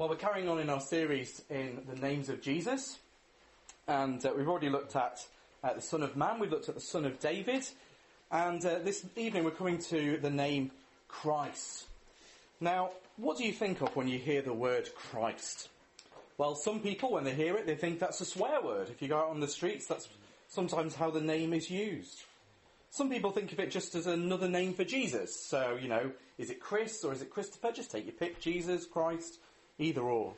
Well, we're carrying on in our series in the names of Jesus, and uh, we've already looked at uh, the Son of Man, we've looked at the Son of David, and uh, this evening we're coming to the name Christ. Now, what do you think of when you hear the word Christ? Well, some people, when they hear it, they think that's a swear word. If you go out on the streets, that's sometimes how the name is used. Some people think of it just as another name for Jesus. So, you know, is it Chris or is it Christopher? Just take your pick. Jesus, Christ. Either or.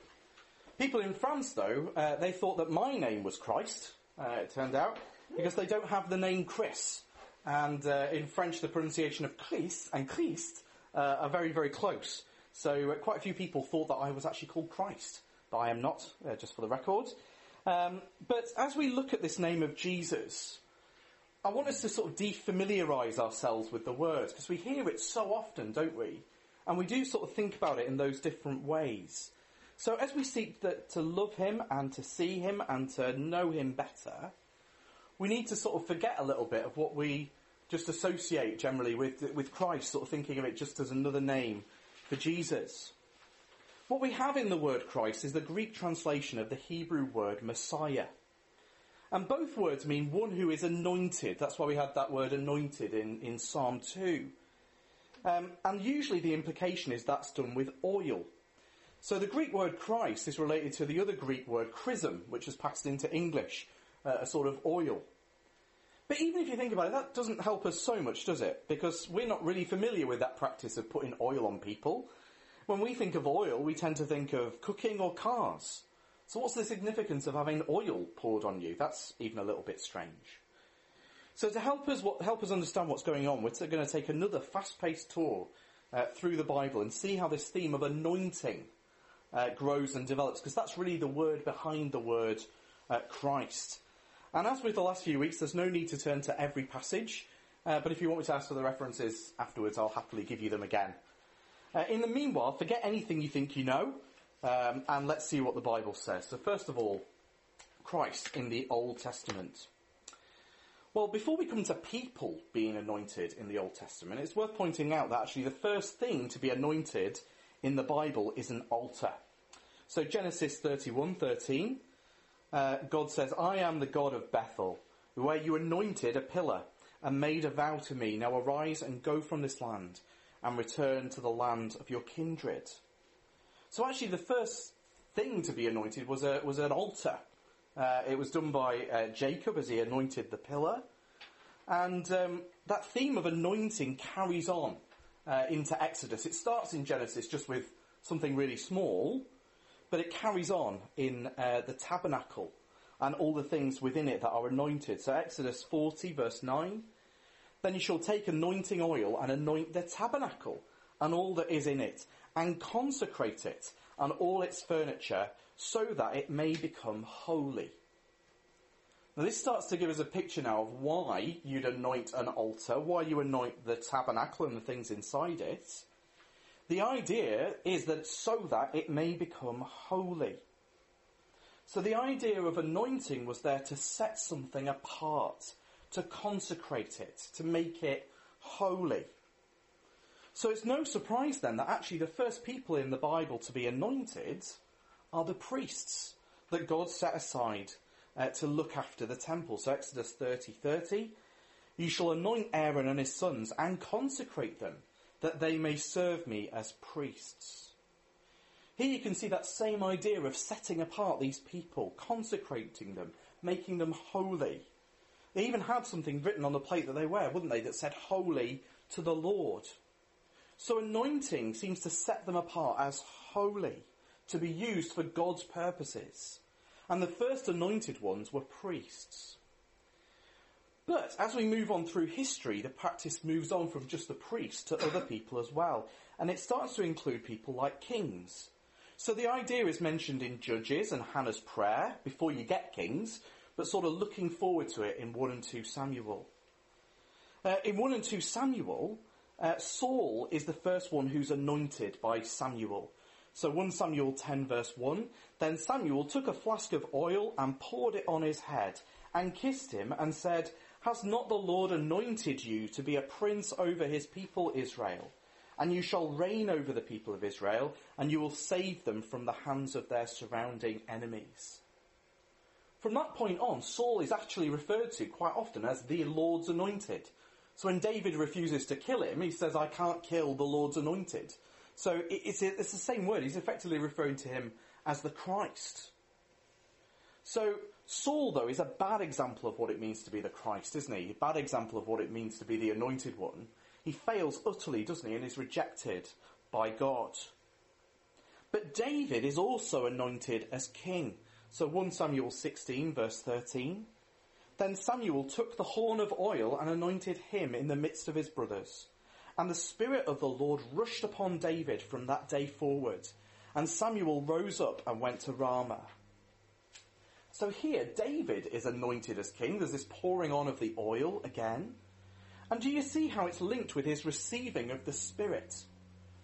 People in France, though, uh, they thought that my name was Christ, uh, it turned out, because they don't have the name Chris. And uh, in French, the pronunciation of Christ and Christ uh, are very, very close. So uh, quite a few people thought that I was actually called Christ, but I am not, uh, just for the record. Um, but as we look at this name of Jesus, I want us to sort of defamiliarize ourselves with the word, because we hear it so often, don't we? And we do sort of think about it in those different ways. So as we seek to love him and to see him and to know him better, we need to sort of forget a little bit of what we just associate generally with, with Christ, sort of thinking of it just as another name for Jesus. What we have in the word Christ is the Greek translation of the Hebrew word Messiah. And both words mean one who is anointed. That's why we had that word anointed in, in Psalm 2. Um, and usually the implication is that's done with oil. So the Greek word Christ is related to the other Greek word chrism, which has passed into English, uh, a sort of oil. But even if you think about it, that doesn't help us so much, does it? Because we're not really familiar with that practice of putting oil on people. When we think of oil, we tend to think of cooking or cars. So what's the significance of having oil poured on you? That's even a little bit strange. So to help us, help us understand what's going on, we're going to take another fast-paced tour uh, through the Bible and see how this theme of anointing uh, grows and develops, because that's really the word behind the word uh, Christ. And as with the last few weeks, there's no need to turn to every passage, uh, but if you want me to ask for the references afterwards, I'll happily give you them again. Uh, in the meanwhile, forget anything you think you know, um, and let's see what the Bible says. So first of all, Christ in the Old Testament. Well, before we come to people being anointed in the Old Testament, it's worth pointing out that actually the first thing to be anointed in the Bible is an altar. So Genesis 31:13, uh, God says, "I am the God of Bethel, where you anointed a pillar and made a vow to me. Now arise and go from this land and return to the land of your kindred." So actually, the first thing to be anointed was a was an altar. Uh, it was done by uh, Jacob as he anointed the pillar. And um, that theme of anointing carries on uh, into Exodus. It starts in Genesis just with something really small, but it carries on in uh, the tabernacle and all the things within it that are anointed. So Exodus 40 verse 9, then you shall take anointing oil and anoint the tabernacle and all that is in it and consecrate it and all its furniture so that it may become holy. Now this starts to give us a picture now of why you'd anoint an altar, why you anoint the tabernacle and the things inside it. The idea is that so that it may become holy. So the idea of anointing was there to set something apart, to consecrate it, to make it holy. So it's no surprise then that actually the first people in the Bible to be anointed are the priests that God set aside uh, to look after the temple. So Exodus 30, 30, you shall anoint Aaron and his sons and consecrate them that they may serve me as priests. Here you can see that same idea of setting apart these people, consecrating them, making them holy. They even had something written on the plate that they wear, wouldn't they, that said holy to the Lord. So anointing seems to set them apart as holy, to be used for God's purposes. And the first anointed ones were priests. But as we move on through history, the practice moves on from just the priests to other people as well. And it starts to include people like kings. So the idea is mentioned in Judges and Hannah's prayer before you get kings, but sort of looking forward to it in 1 and 2 Samuel. Uh, in 1 and 2 Samuel, uh, Saul is the first one who's anointed by Samuel. So 1 Samuel 10 verse 1, Then Samuel took a flask of oil and poured it on his head and kissed him and said, Has not the Lord anointed you to be a prince over his people Israel? and you shall reign over the people of Israel, and you will save them from the hands of their surrounding enemies. From that point on, Saul is actually referred to quite often as the Lord's anointed. So when David refuses to kill him, he says, I can't kill the Lord's anointed. So it's, it's the same word. He's effectively referring to him as the Christ. So Saul, though, is a bad example of what it means to be the Christ, isn't he? A bad example of what it means to be the anointed one. He fails utterly, doesn't he, and is rejected by God. But David is also anointed as king. So 1 Samuel 16 verse 13. Then Samuel took the horn of oil and anointed him in the midst of his brothers. And the Spirit of the Lord rushed upon David from that day forward. And Samuel rose up and went to Ramah. So here, David is anointed as king. There's this pouring on of the oil again. And do you see how it's linked with his receiving of the Spirit?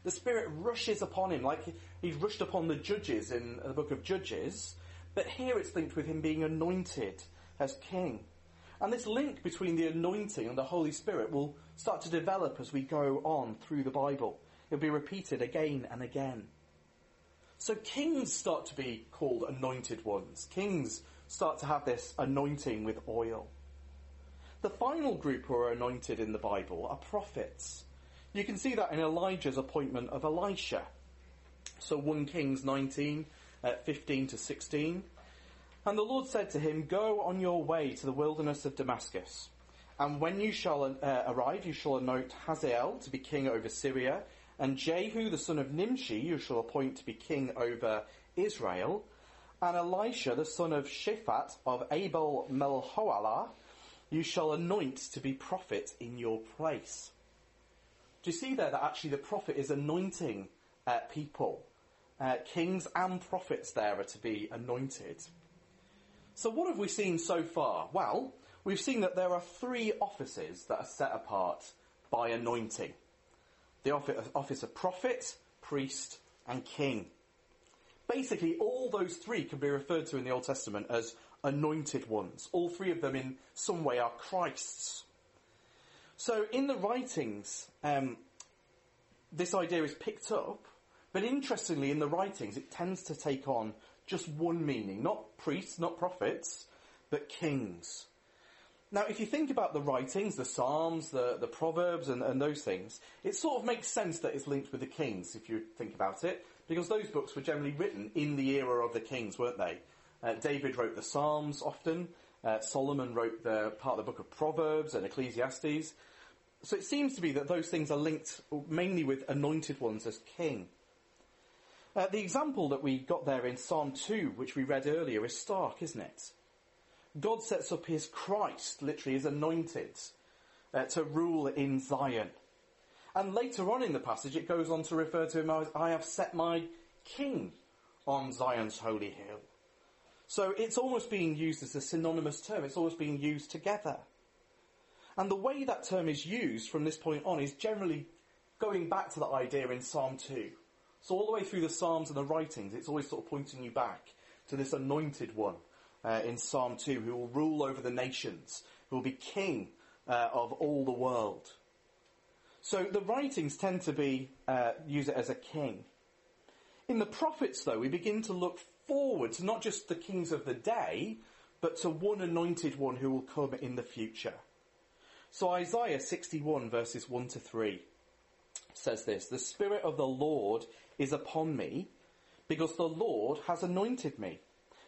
The Spirit rushes upon him like he's rushed upon the judges in the book of Judges. But here it's linked with him being anointed as king. And this link between the anointing and the Holy Spirit will start to develop as we go on through the Bible. It'll be repeated again and again. So kings start to be called anointed ones. Kings start to have this anointing with oil. The final group who are anointed in the Bible are prophets. You can see that in Elijah's appointment of Elisha. So 1 Kings 19, uh, 15 to 16. And the Lord said to him, Go on your way to the wilderness of Damascus. And when you shall uh, arrive, you shall anoint Hazael to be king over Syria, and Jehu the son of Nimshi you shall appoint to be king over Israel, and Elisha the son of Shaphat of Abel Meholah you shall anoint to be prophet in your place. Do you see there that actually the prophet is anointing uh, people? Uh, kings and prophets there are to be anointed. So what have we seen so far? Well, we've seen that there are three offices that are set apart by anointing the office of prophet, priest, and king. Basically, all those three can be referred to in the Old Testament as anointed ones. All three of them, in some way, are Christ's. So, in the writings, um, this idea is picked up, but interestingly, in the writings, it tends to take on just one meaning. Not priests, not prophets, but kings. Now, if you think about the writings, the Psalms, the, the Proverbs, and, and, those things, it sort of makes sense that it's linked with the kings, if you think about it, because those books were generally written in the era of the kings, weren't they? Uh, David wrote the Psalms often. Uh, Solomon wrote the part of the book of Proverbs and Ecclesiastes. So it seems to be that those things are linked mainly with anointed ones as king. Uh, the example that we got there in Psalm 2, which we read earlier, is stark, isn't it? God sets up his Christ, literally his anointed, uh, to rule in Zion. And later on in the passage, it goes on to refer to him as, I have set my king on Zion's holy hill. So it's almost being used as a synonymous term. It's always being used together. And the way that term is used from this point on is generally going back to the idea in Psalm 2. So all the way through the Psalms and the writings, it's always sort of pointing you back to this anointed one uh, in Psalm 2 who will rule over the nations, who will be king uh, of all the world. So the writings tend to be, uh, use it as a king. In the prophets though, we begin to look forward to not just the kings of the day, but to one anointed one who will come in the future. So Isaiah 61 verses 1 to 3 says this, The Spirit of the Lord is upon me, because the Lord has anointed me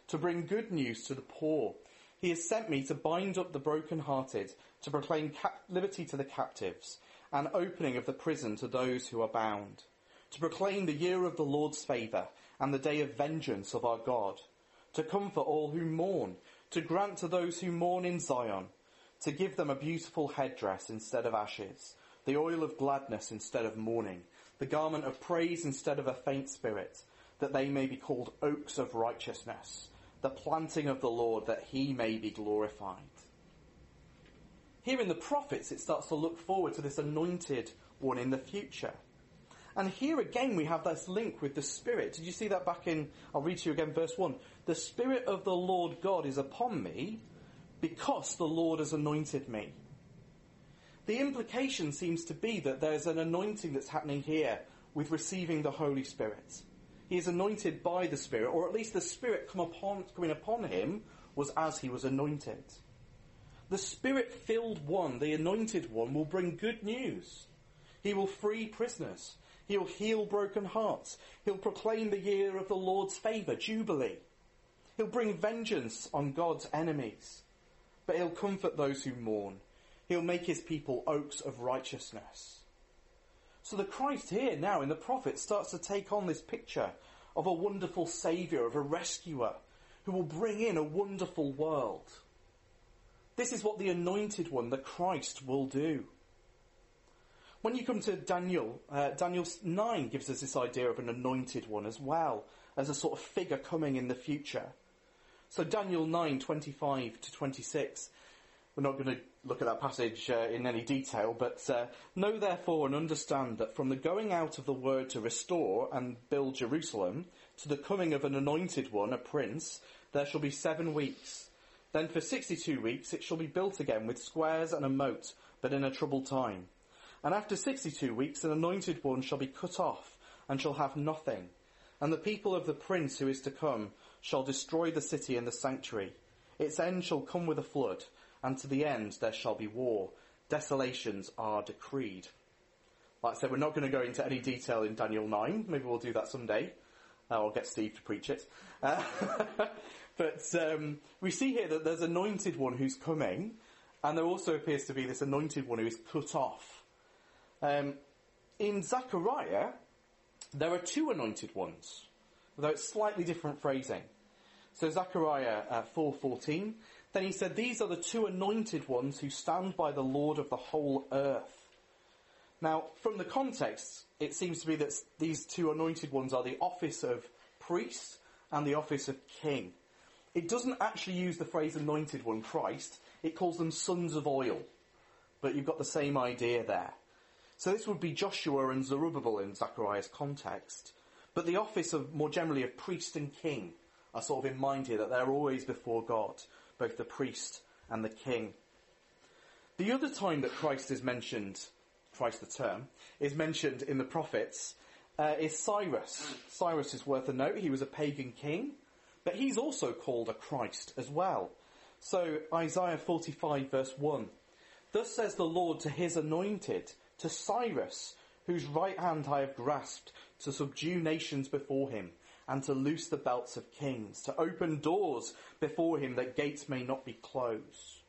to bring good news to the poor. He has sent me to bind up the brokenhearted, to proclaim cap- liberty to the captives, and opening of the prison to those who are bound, to proclaim the year of the Lord's favour and the day of vengeance of our God, to comfort all who mourn, to grant to those who mourn in Zion, to give them a beautiful headdress instead of ashes, the oil of gladness instead of mourning, the garment of praise instead of a faint spirit, that they may be called oaks of righteousness, the planting of the Lord that he may be glorified. Here in the prophets, it starts to look forward to this anointed one in the future. And here again, we have this link with the Spirit. Did you see that back in, I'll read to you again, verse 1. The Spirit of the Lord God is upon me because the Lord has anointed me. The implication seems to be that there's an anointing that's happening here with receiving the Holy Spirit. He is anointed by the Spirit, or at least the Spirit come upon, coming upon him was as he was anointed. The Spirit filled one, the anointed one, will bring good news. He will free prisoners. He'll heal broken hearts. He'll proclaim the year of the Lord's favour, Jubilee. He'll bring vengeance on God's enemies. But he'll comfort those who mourn. He'll make his people oaks of righteousness. So the Christ here now in the prophet starts to take on this picture of a wonderful saviour, of a rescuer, who will bring in a wonderful world. This is what the anointed one, the Christ, will do. When you come to Daniel, uh, Daniel 9 gives us this idea of an anointed one as well, as a sort of figure coming in the future. So Daniel 9, 25 to 26. We're not going to look at that passage uh, in any detail, but uh, know therefore and understand that from the going out of the word to restore and build Jerusalem to the coming of an anointed one, a prince, there shall be seven weeks. Then for 62 weeks it shall be built again with squares and a moat, but in a troubled time. And after 62 weeks an anointed one shall be cut off and shall have nothing. And the people of the prince who is to come shall destroy the city and the sanctuary. Its end shall come with a flood, and to the end there shall be war. Desolations are decreed. Like I said, we're not going to go into any detail in Daniel 9. Maybe we'll do that someday. Uh, I'll get Steve to preach it. Uh, but um, we see here that there's anointed one who's coming, and there also appears to be this anointed one who is cut off. Um, in Zechariah, there are two anointed ones, though it's slightly different phrasing. So Zechariah uh, 4.14, then he said, These are the two anointed ones who stand by the Lord of the whole earth. Now, from the context, it seems to be that these two anointed ones are the office of priest and the office of king. It doesn't actually use the phrase anointed one, Christ. It calls them sons of oil. But you've got the same idea there. So this would be Joshua and Zerubbabel in Zechariah's context. But the office of, more generally, of priest and king are sort of in mind here, that they're always before God, both the priest and the king. The other time that Christ is mentioned, Christ the term, is mentioned in the prophets uh, is Cyrus. Cyrus is worth a note. He was a pagan king, but he's also called a Christ as well. So Isaiah 45 verse 1. Thus says the Lord to his anointed, to Cyrus, whose right hand I have grasped, to subdue nations before him, and to loose the belts of kings, to open doors before him that gates may not be closed.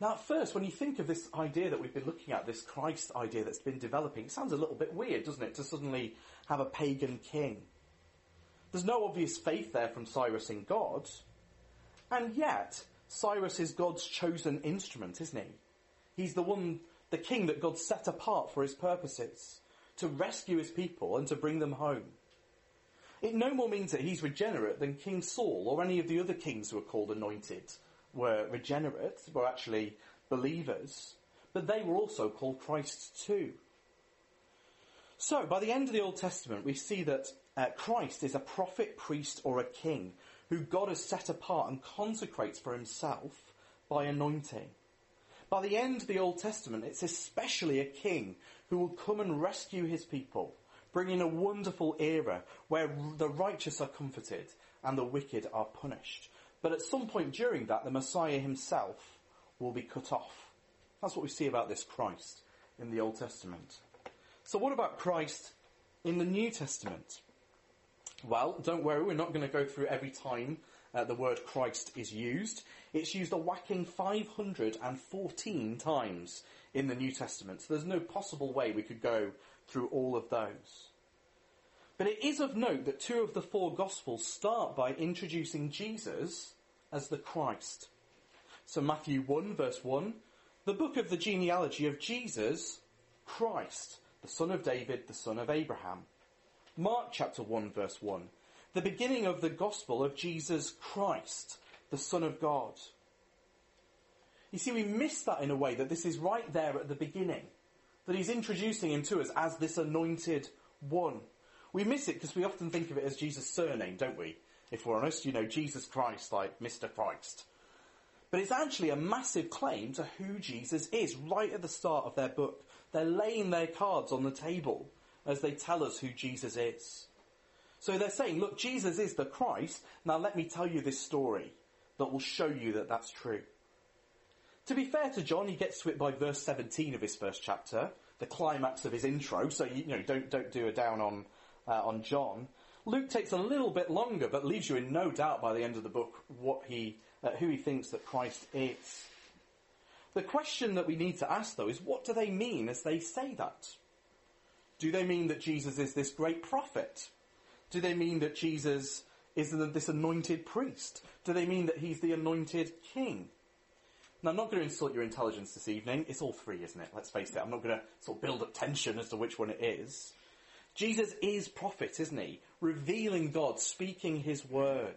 Now, at first, when you think of this idea that we've been looking at, this Christ idea that's been developing, it sounds a little bit weird, doesn't it, to suddenly have a pagan king? There's no obvious faith there from Cyrus in God, and yet, Cyrus is God's chosen instrument, isn't he? He's the one the king that God set apart for his purposes, to rescue his people and to bring them home. It no more means that he's regenerate than King Saul or any of the other kings who are called anointed were regenerate, were actually believers, but they were also called Christ too. So, by the end of the Old Testament, we see that uh, Christ is a prophet, priest, or a king who God has set apart and consecrates for himself by anointing. By the end of the Old Testament, it's especially a king who will come and rescue his people, bringing a wonderful era where the righteous are comforted and the wicked are punished. But at some point during that, the Messiah himself will be cut off. That's what we see about this Christ in the Old Testament. So what about Christ in the New Testament? Well, don't worry, we're not going to go through every time uh, the word Christ is used. It's used a whacking 514 times in the New Testament. So there's no possible way we could go through all of those. But it is of note that two of the four Gospels start by introducing Jesus as the Christ. So Matthew 1 verse 1, the book of the genealogy of Jesus, Christ, the son of David, the son of Abraham. Mark chapter 1 verse 1, the beginning of the gospel of Jesus Christ, the Son of God. You see, we miss that in a way that this is right there at the beginning, that he's introducing him to us as this anointed one. We miss it because we often think of it as Jesus' surname, don't we? If we're honest, you know, Jesus Christ, like Mr. Christ. But it's actually a massive claim to who Jesus is right at the start of their book. They're laying their cards on the table as they tell us who Jesus is. So they're saying, look, Jesus is the Christ. Now let me tell you this story that will show you that that's true. To be fair to John, he gets to it by verse 17 of his first chapter, the climax of his intro. So you, know, don't don't do a down on uh, on John. Luke takes a little bit longer, but leaves you in no doubt by the end of the book what he uh, who he thinks that Christ is. The question that we need to ask, though, is what do they mean as they say that? Do they mean that Jesus is this great prophet? Do they mean that Jesus is this anointed priest? Do they mean that he's the anointed king? Now, I'm not going to insult your intelligence this evening. It's all three, isn't it? Let's face it. I'm not going to sort of build up tension as to which one it is. Jesus is prophet, isn't he? Revealing God, speaking his word.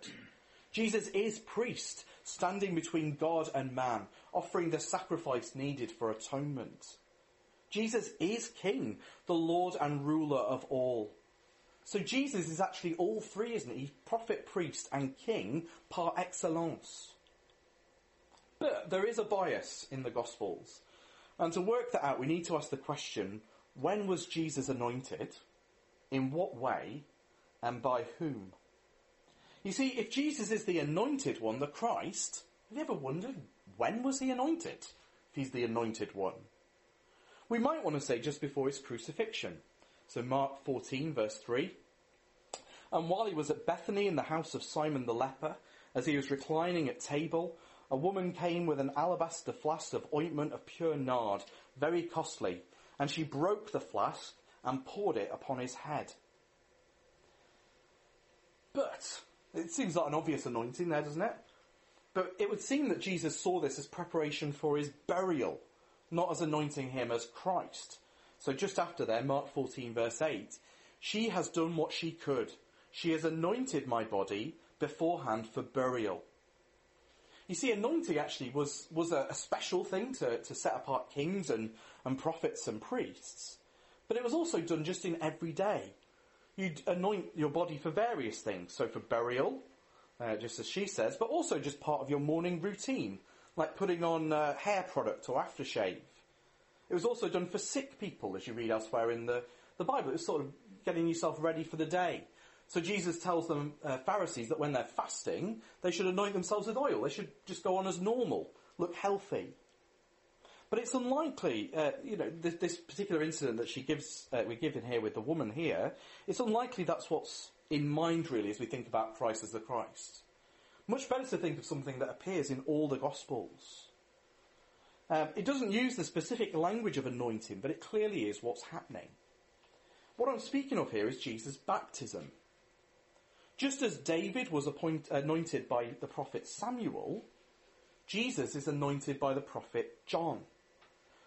Jesus is priest, standing between God and man, offering the sacrifice needed for atonement. Jesus is king, the Lord and ruler of all. So Jesus is actually all three, isn't he? Prophet, priest, and king par excellence. But there is a bias in the Gospels. And to work that out, we need to ask the question, when was Jesus anointed? In what way? And by whom? You see, if Jesus is the anointed one, the Christ, have you ever wondered when was he anointed? If he's the anointed one. We might want to say just before his crucifixion. So Mark 14 verse 3. And while he was at Bethany in the house of Simon the leper, as he was reclining at table, a woman came with an alabaster flask of ointment of pure nard, very costly, and she broke the flask and poured it upon his head. But, it seems like an obvious anointing there, doesn't it? But it would seem that Jesus saw this as preparation for his burial, not as anointing him as Christ. So just after there, Mark 14 verse 8, she has done what she could. She has anointed my body beforehand for burial. You see, anointing actually was, was a, a special thing to, to set apart kings and, and prophets and priests. But it was also done just in every day. You'd anoint your body for various things. So for burial, uh, just as she says, but also just part of your morning routine, like putting on uh, hair product or aftershave. It was also done for sick people, as you read elsewhere in the, the Bible. It was sort of getting yourself ready for the day. So Jesus tells them, uh, Pharisees, that when they're fasting, they should anoint themselves with oil. They should just go on as normal, look healthy. But it's unlikely, uh, you know, this, this, particular incident that she gives, uh, we give in here with the woman here, it's unlikely that's what's in mind really as we think about Christ as the Christ. Much better to think of something that appears in all the Gospels. Um, it doesn't use the specific language of anointing, but it clearly is what's happening. What I'm speaking of here is Jesus' baptism. Just as David was appoint, anointed by the prophet Samuel, Jesus is anointed by the prophet John.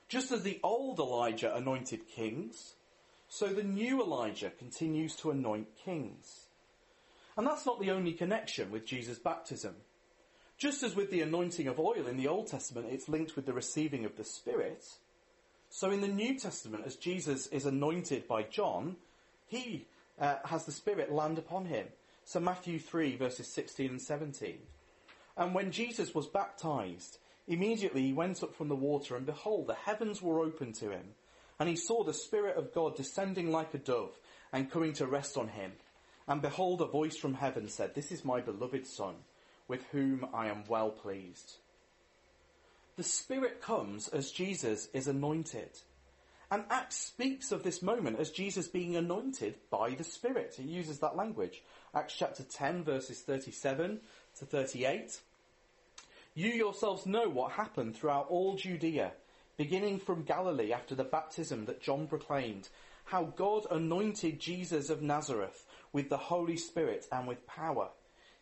Just as the old Elijah anointed kings, so the new Elijah continues to anoint kings. And that's not the only connection with Jesus' baptism. Just as with the anointing of oil in the Old Testament, it's linked with the receiving of the Spirit, so in the New Testament, as Jesus is anointed by John, he uh, has the Spirit land upon him. So Matthew 3 verses 16 and 17. And when Jesus was baptized, immediately he went up from the water and behold, the heavens were opened to him. And he saw the Spirit of God descending like a dove and coming to rest on him. And behold, a voice from heaven said, This is my beloved Son, with whom I am well pleased. The Spirit comes as Jesus is anointed. And Acts speaks of this moment as Jesus being anointed by the Spirit. He uses that language. Acts chapter 10 verses 37 to 38. You yourselves know what happened throughout all Judea, beginning from Galilee after the baptism that John proclaimed, how God anointed Jesus of Nazareth with the Holy Spirit and with power.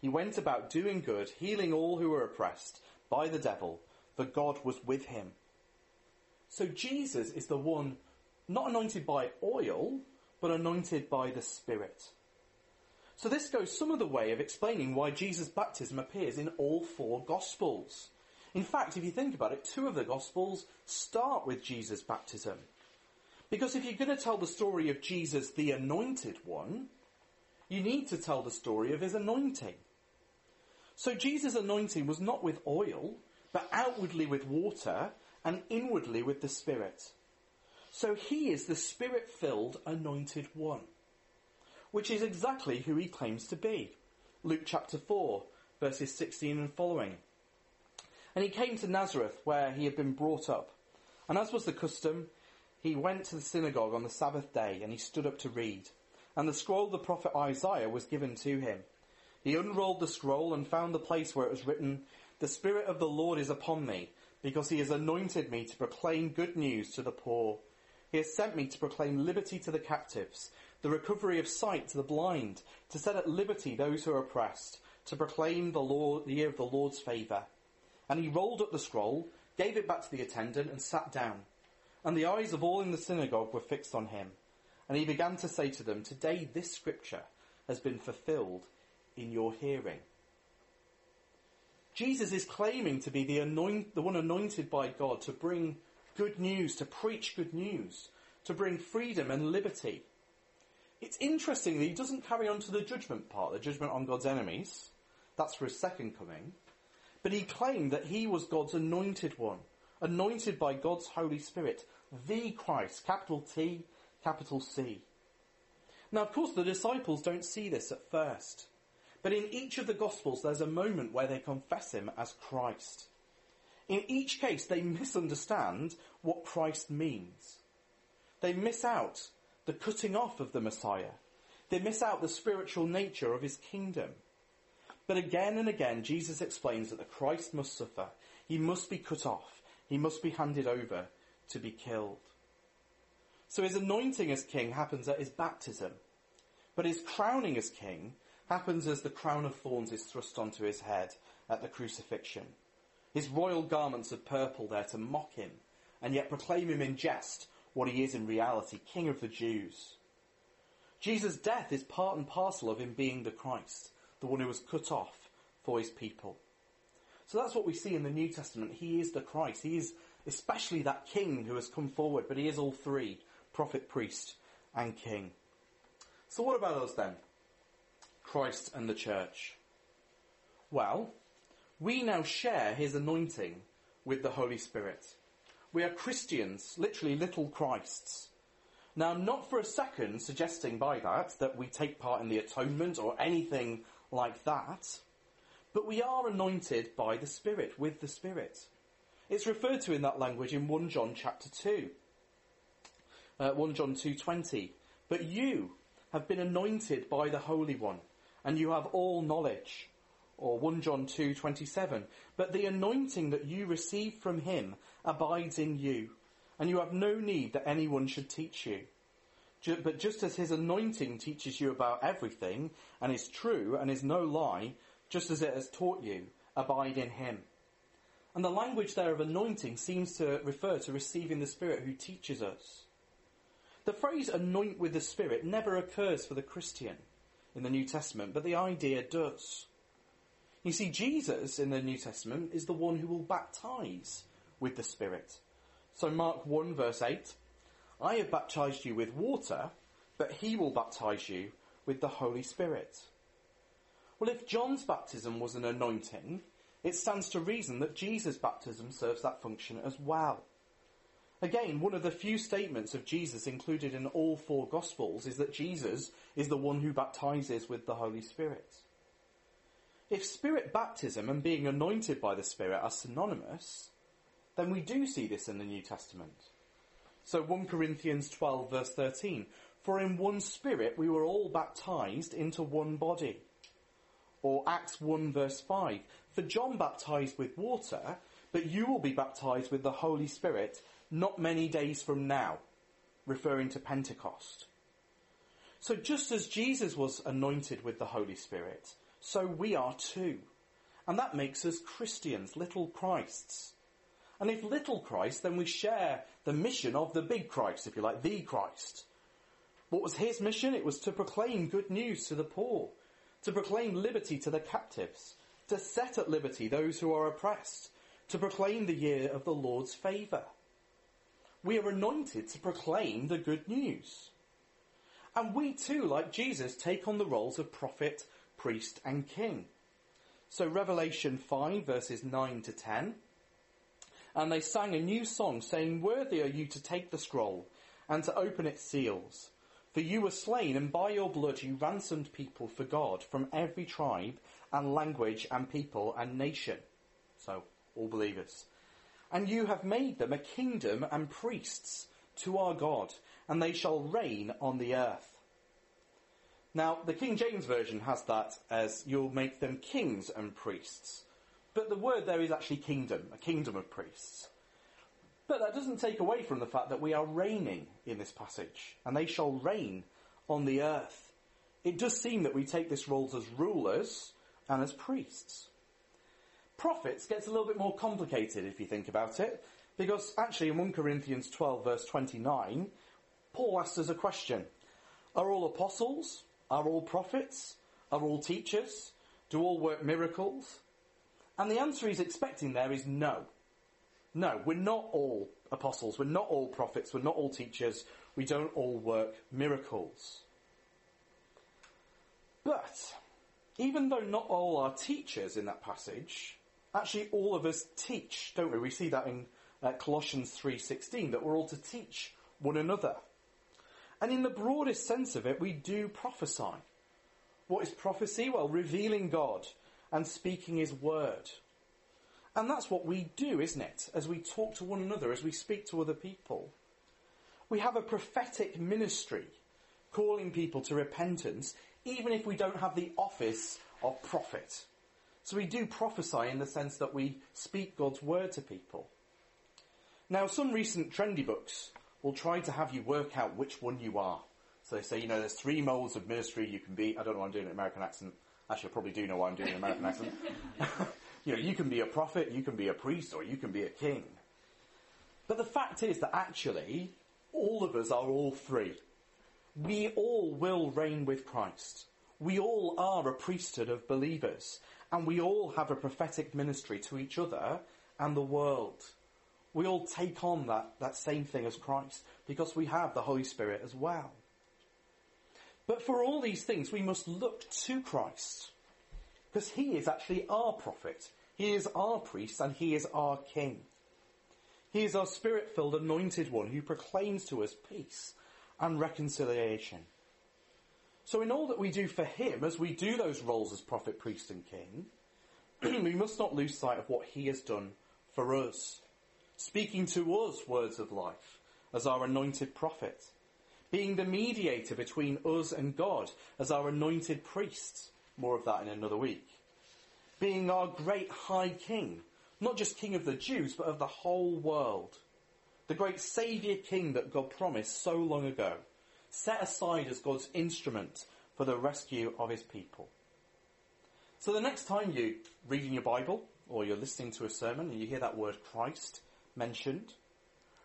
He went about doing good, healing all who were oppressed by the devil, for God was with him. So Jesus is the one not anointed by oil, but anointed by the Spirit. So this goes some of the way of explaining why Jesus' baptism appears in all four Gospels. In fact, if you think about it, two of the Gospels start with Jesus' baptism. Because if you're going to tell the story of Jesus, the anointed one, you need to tell the story of his anointing. So Jesus' anointing was not with oil, but outwardly with water and inwardly with the Spirit. So he is the Spirit filled anointed one, which is exactly who he claims to be. Luke chapter 4, verses 16 and following. And he came to Nazareth, where he had been brought up. And as was the custom, he went to the synagogue on the Sabbath day, and he stood up to read. And the scroll of the prophet Isaiah was given to him. He unrolled the scroll and found the place where it was written, The Spirit of the Lord is upon me, because he has anointed me to proclaim good news to the poor. He has sent me to proclaim liberty to the captives, the recovery of sight to the blind, to set at liberty those who are oppressed, to proclaim the, Lord, the year of the Lord's favour. And he rolled up the scroll, gave it back to the attendant, and sat down. And the eyes of all in the synagogue were fixed on him. And he began to say to them, Today this scripture has been fulfilled in your hearing. Jesus is claiming to be the, anoint, the one anointed by God to bring good news, to preach good news, to bring freedom and liberty. It's interesting that he doesn't carry on to the judgment part, the judgment on God's enemies. That's for his second coming. But he claimed that he was God's anointed one, anointed by God's Holy Spirit, the Christ, capital T, capital C. Now, of course, the disciples don't see this at first. But in each of the Gospels, there's a moment where they confess him as Christ. In each case, they misunderstand what Christ means. They miss out the cutting off of the Messiah. They miss out the spiritual nature of his kingdom. But again and again, Jesus explains that the Christ must suffer. He must be cut off. He must be handed over to be killed. So his anointing as king happens at his baptism. But his crowning as king happens as the crown of thorns is thrust onto his head at the crucifixion. His royal garments of purple there to mock him and yet proclaim him in jest what he is in reality, King of the Jews. Jesus' death is part and parcel of him being the Christ, the one who was cut off for his people. So that's what we see in the New Testament. He is the Christ. He is especially that king who has come forward, but he is all three, prophet, priest, and king. So what about us then? Christ and the church? Well, we now share his anointing with the Holy Spirit. We are Christians, literally little Christs. Now, not for a second suggesting by that that we take part in the atonement or anything like that, but we are anointed by the Spirit, with the Spirit. It's referred to in that language in 1 John chapter 2. Uh, 1 John 2.20. But you have been anointed by the Holy One and you have all knowledge. Or 1 John 2:27. But the anointing that you receive from him abides in you, and you have no need that anyone should teach you. But just as his anointing teaches you about everything, and is true and is no lie, just as it has taught you, abide in him. And the language there of anointing seems to refer to receiving the Spirit who teaches us. The phrase anoint with the Spirit never occurs for the Christian in the New Testament, but the idea does. You see, Jesus in the New Testament is the one who will baptize with the Spirit. So Mark 1 verse 8, I have baptized you with water, but he will baptize you with the Holy Spirit. Well, if John's baptism was an anointing, it stands to reason that Jesus' baptism serves that function as well. Again, one of the few statements of Jesus included in all four Gospels is that Jesus is the one who baptizes with the Holy Spirit. If Spirit baptism and being anointed by the Spirit are synonymous, then we do see this in the New Testament. So 1 Corinthians 12 verse 13, for in one Spirit we were all baptized into one body. Or Acts 1 verse 5, for John baptized with water, but you will be baptized with the Holy Spirit not many days from now, referring to Pentecost. So just as Jesus was anointed with the Holy Spirit, so we are too. And that makes us Christians, little Christs. And if little Christ, then we share the mission of the big Christ, if you like, the Christ. What was his mission? It was to proclaim good news to the poor, to proclaim liberty to the captives, to set at liberty those who are oppressed, to proclaim the year of the Lord's favour we are anointed to proclaim the good news. And we too, like Jesus, take on the roles of prophet, priest and king. So Revelation 5 verses 9 to 10, And they sang a new song, saying, Worthy are you to take the scroll and to open its seals. For you were slain, and by your blood you ransomed people for God from every tribe and language and people and nation. So, all believers. And you have made them a kingdom and priests to our God, and they shall reign on the earth. Now, the King James Version has that as you'll make them kings and priests. But the word there is actually kingdom, a kingdom of priests. But that doesn't take away from the fact that we are reigning in this passage, and they shall reign on the earth. It does seem that we take this role as rulers and as priests. Prophets gets a little bit more complicated if you think about it, because actually in 1 Corinthians 12 verse 29, Paul asks us a question. Are all apostles? Are all prophets? Are all teachers? Do all work miracles? And the answer he's expecting there is no. No, we're not all apostles, we're not all prophets, we're not all teachers, we don't all work miracles. But, even though not all are teachers in that passage, actually all of us teach, don't we? We see that in uh, Colossians 3.16, that we're all to teach one another. And in the broadest sense of it, we do prophesy. What is prophecy? Well, revealing God and speaking His word. And that's what we do, isn't it? As we talk to one another, as we speak to other people. We have a prophetic ministry calling people to repentance, even if we don't have the office of prophet. So we do prophesy in the sense that we speak God's word to people. Now, some recent trendy books will try to have you work out which one you are. So they say, you know, there's three modes of ministry you can be. I don't know why I'm doing an American accent. Actually, I probably do know why I'm doing an American accent. You know, you can be a prophet, you can be a priest, or you can be a king. But the fact is that actually, all of us are all three. We all will reign with Christ. We all are a priesthood of believers. And we all have a prophetic ministry to each other and the world. We all take on that, that same thing as Christ because we have the Holy Spirit as well. But for all these things, we must look to Christ because he is actually our prophet. He is our priest and he is our king. He is our spirit filled anointed one who proclaims to us peace and reconciliation. So in all that we do for him, as we do those roles as prophet, priest and king, we must not lose sight of what he has done for us. Speaking to us words of life as our anointed prophet. Being the mediator between us and God as our anointed priest. More of that in another week being our great high king, not just king of the Jews, but of the whole world. The great saviour king that God promised so long ago, set aside as God's instrument for the rescue of his people. So the next time you read in your Bible or you're listening to a sermon and you hear that word Christ mentioned,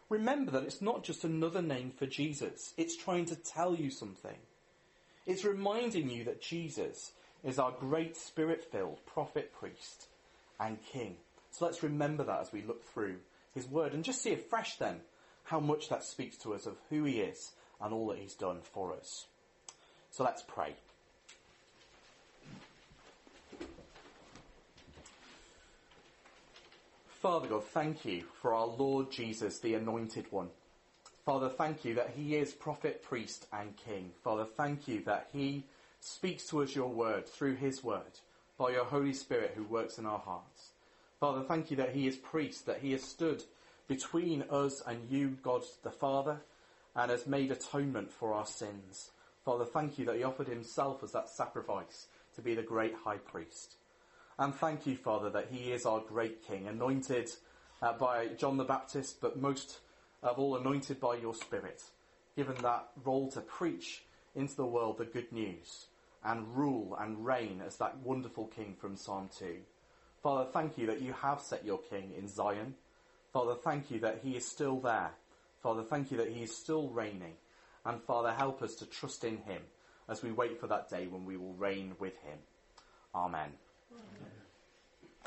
remember that it's not just another name for Jesus. It's trying to tell you something. It's reminding you that Jesus is our great spirit-filled prophet, priest, and king. So let's remember that as we look through his word and just see afresh then how much that speaks to us of who he is and all that he's done for us. So let's pray. Father God, thank you for our Lord Jesus, the anointed one. Father, thank you that he is prophet, priest, and king. Father, thank you that he speaks to us your word through his word by your Holy Spirit who works in our hearts. Father, thank you that he is priest, that he has stood between us and you, God the Father, and has made atonement for our sins. Father, thank you that he offered himself as that sacrifice to be the great high priest. And thank you, Father, that he is our great king, anointed uh, by John the Baptist, but most of all anointed by your Spirit, given that role to preach into the world the good news and rule and reign as that wonderful king from Psalm 2. Father, thank you that you have set your king in Zion. Father, thank you that he is still there. Father, thank you that he is still reigning. And Father, help us to trust in him as we wait for that day when we will reign with him. Amen. Amen.